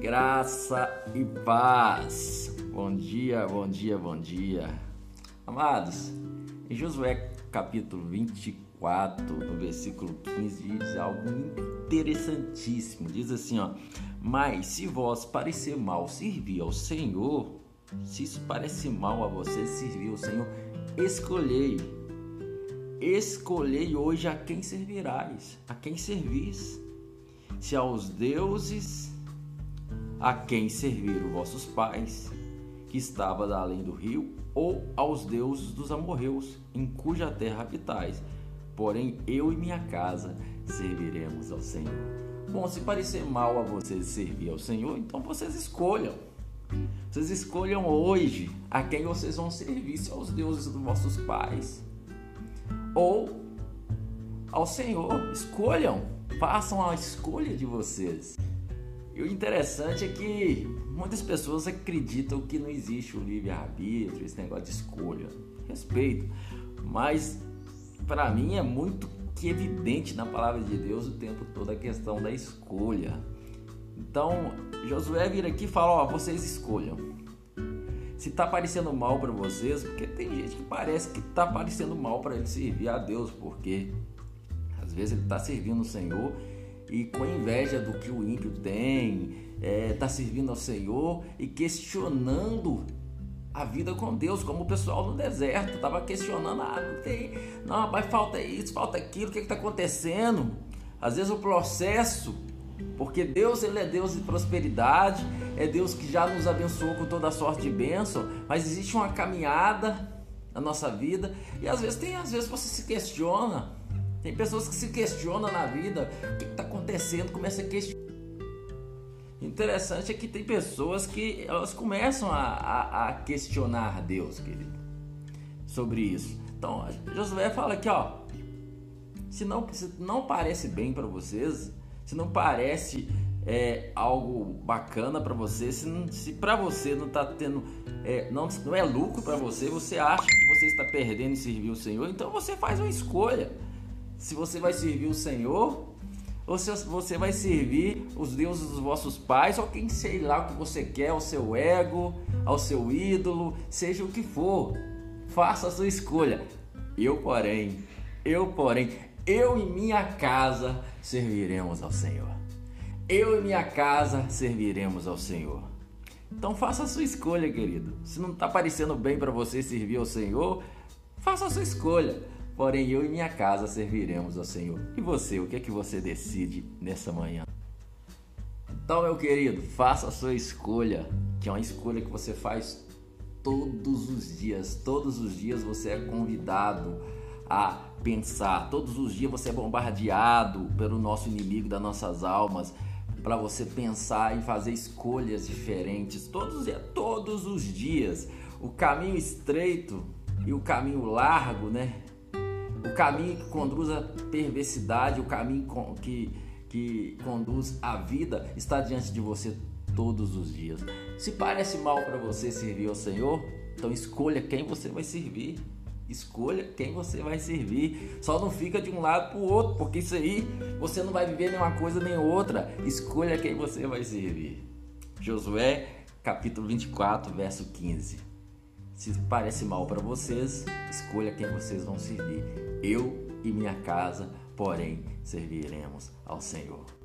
Graça e paz. Bom dia, bom dia, bom dia. Amados, em Josué capítulo 24, no versículo 15, diz algo interessantíssimo. Diz assim, ó: "Mas se vós parecer mal servir ao Senhor, se isso parece mal a você servir ao Senhor, escolhei escolhei hoje a quem servirás, a quem servis, se aos deuses a quem serviram vossos pais, que estava além do rio, ou aos deuses dos amorreus, em cuja terra habitais. Porém, eu e minha casa serviremos ao Senhor. Bom, se parecer mal a vocês servir ao Senhor, então vocês escolham. Vocês escolham hoje a quem vocês vão servir, se aos deuses dos vossos pais ou ao Senhor. Escolham, façam a escolha de vocês. E o interessante é que muitas pessoas acreditam que não existe o livre-arbítrio, esse negócio de escolha. Respeito, mas para mim é muito que evidente na palavra de Deus o tempo todo a questão da escolha. Então, Josué vira aqui e fala: Ó, vocês escolham. Se tá parecendo mal para vocês, porque tem gente que parece que tá parecendo mal para ele servir a Deus, porque às vezes ele tá servindo o Senhor e com inveja do que o ímpio tem, está é, servindo ao Senhor e questionando a vida com Deus, como o pessoal no deserto estava questionando, ah, não tem, não, mas falta isso, falta aquilo, o que está acontecendo? Às vezes o processo, porque Deus ele é Deus de prosperidade, é Deus que já nos abençoou com toda a sorte de bênção, mas existe uma caminhada na nossa vida e às vezes tem, às vezes você se questiona, tem pessoas que se questionam na vida o que está acontecendo, começa a questionar. Interessante é que tem pessoas que elas começam a, a, a questionar Deus, querido, sobre isso. Então, Josué fala aqui, ó, se não, se não parece bem para vocês, se não parece é, algo bacana para você, se, se para você não está tendo, é, não, não é lucro para você, você acha que você está perdendo em servir o Senhor, então você faz uma escolha se você vai servir o Senhor ou se você vai servir os deuses dos vossos pais ou quem sei lá o que você quer, ao seu ego, ao seu ídolo, seja o que for. Faça a sua escolha. Eu, porém, eu, porém, eu e minha casa serviremos ao Senhor. Eu e minha casa serviremos ao Senhor. Então faça a sua escolha, querido. Se não está parecendo bem para você servir ao Senhor, faça a sua escolha. Porém, eu e minha casa serviremos ao Senhor. E você, o que é que você decide nessa manhã? Então, meu querido, faça a sua escolha, que é uma escolha que você faz todos os dias. Todos os dias você é convidado a pensar. Todos os dias você é bombardeado pelo nosso inimigo das nossas almas para você pensar e fazer escolhas diferentes. Todos todos os dias. O caminho estreito e o caminho largo, né? O caminho que conduz à perversidade, o caminho que, que conduz à vida, está diante de você todos os dias. Se parece mal para você servir ao Senhor, então escolha quem você vai servir. Escolha quem você vai servir. Só não fica de um lado para o outro, porque isso aí você não vai viver nenhuma coisa nem outra. Escolha quem você vai servir. Josué, capítulo 24, verso 15. Se parece mal para vocês, escolha quem vocês vão servir. Eu e minha casa, porém, serviremos ao Senhor.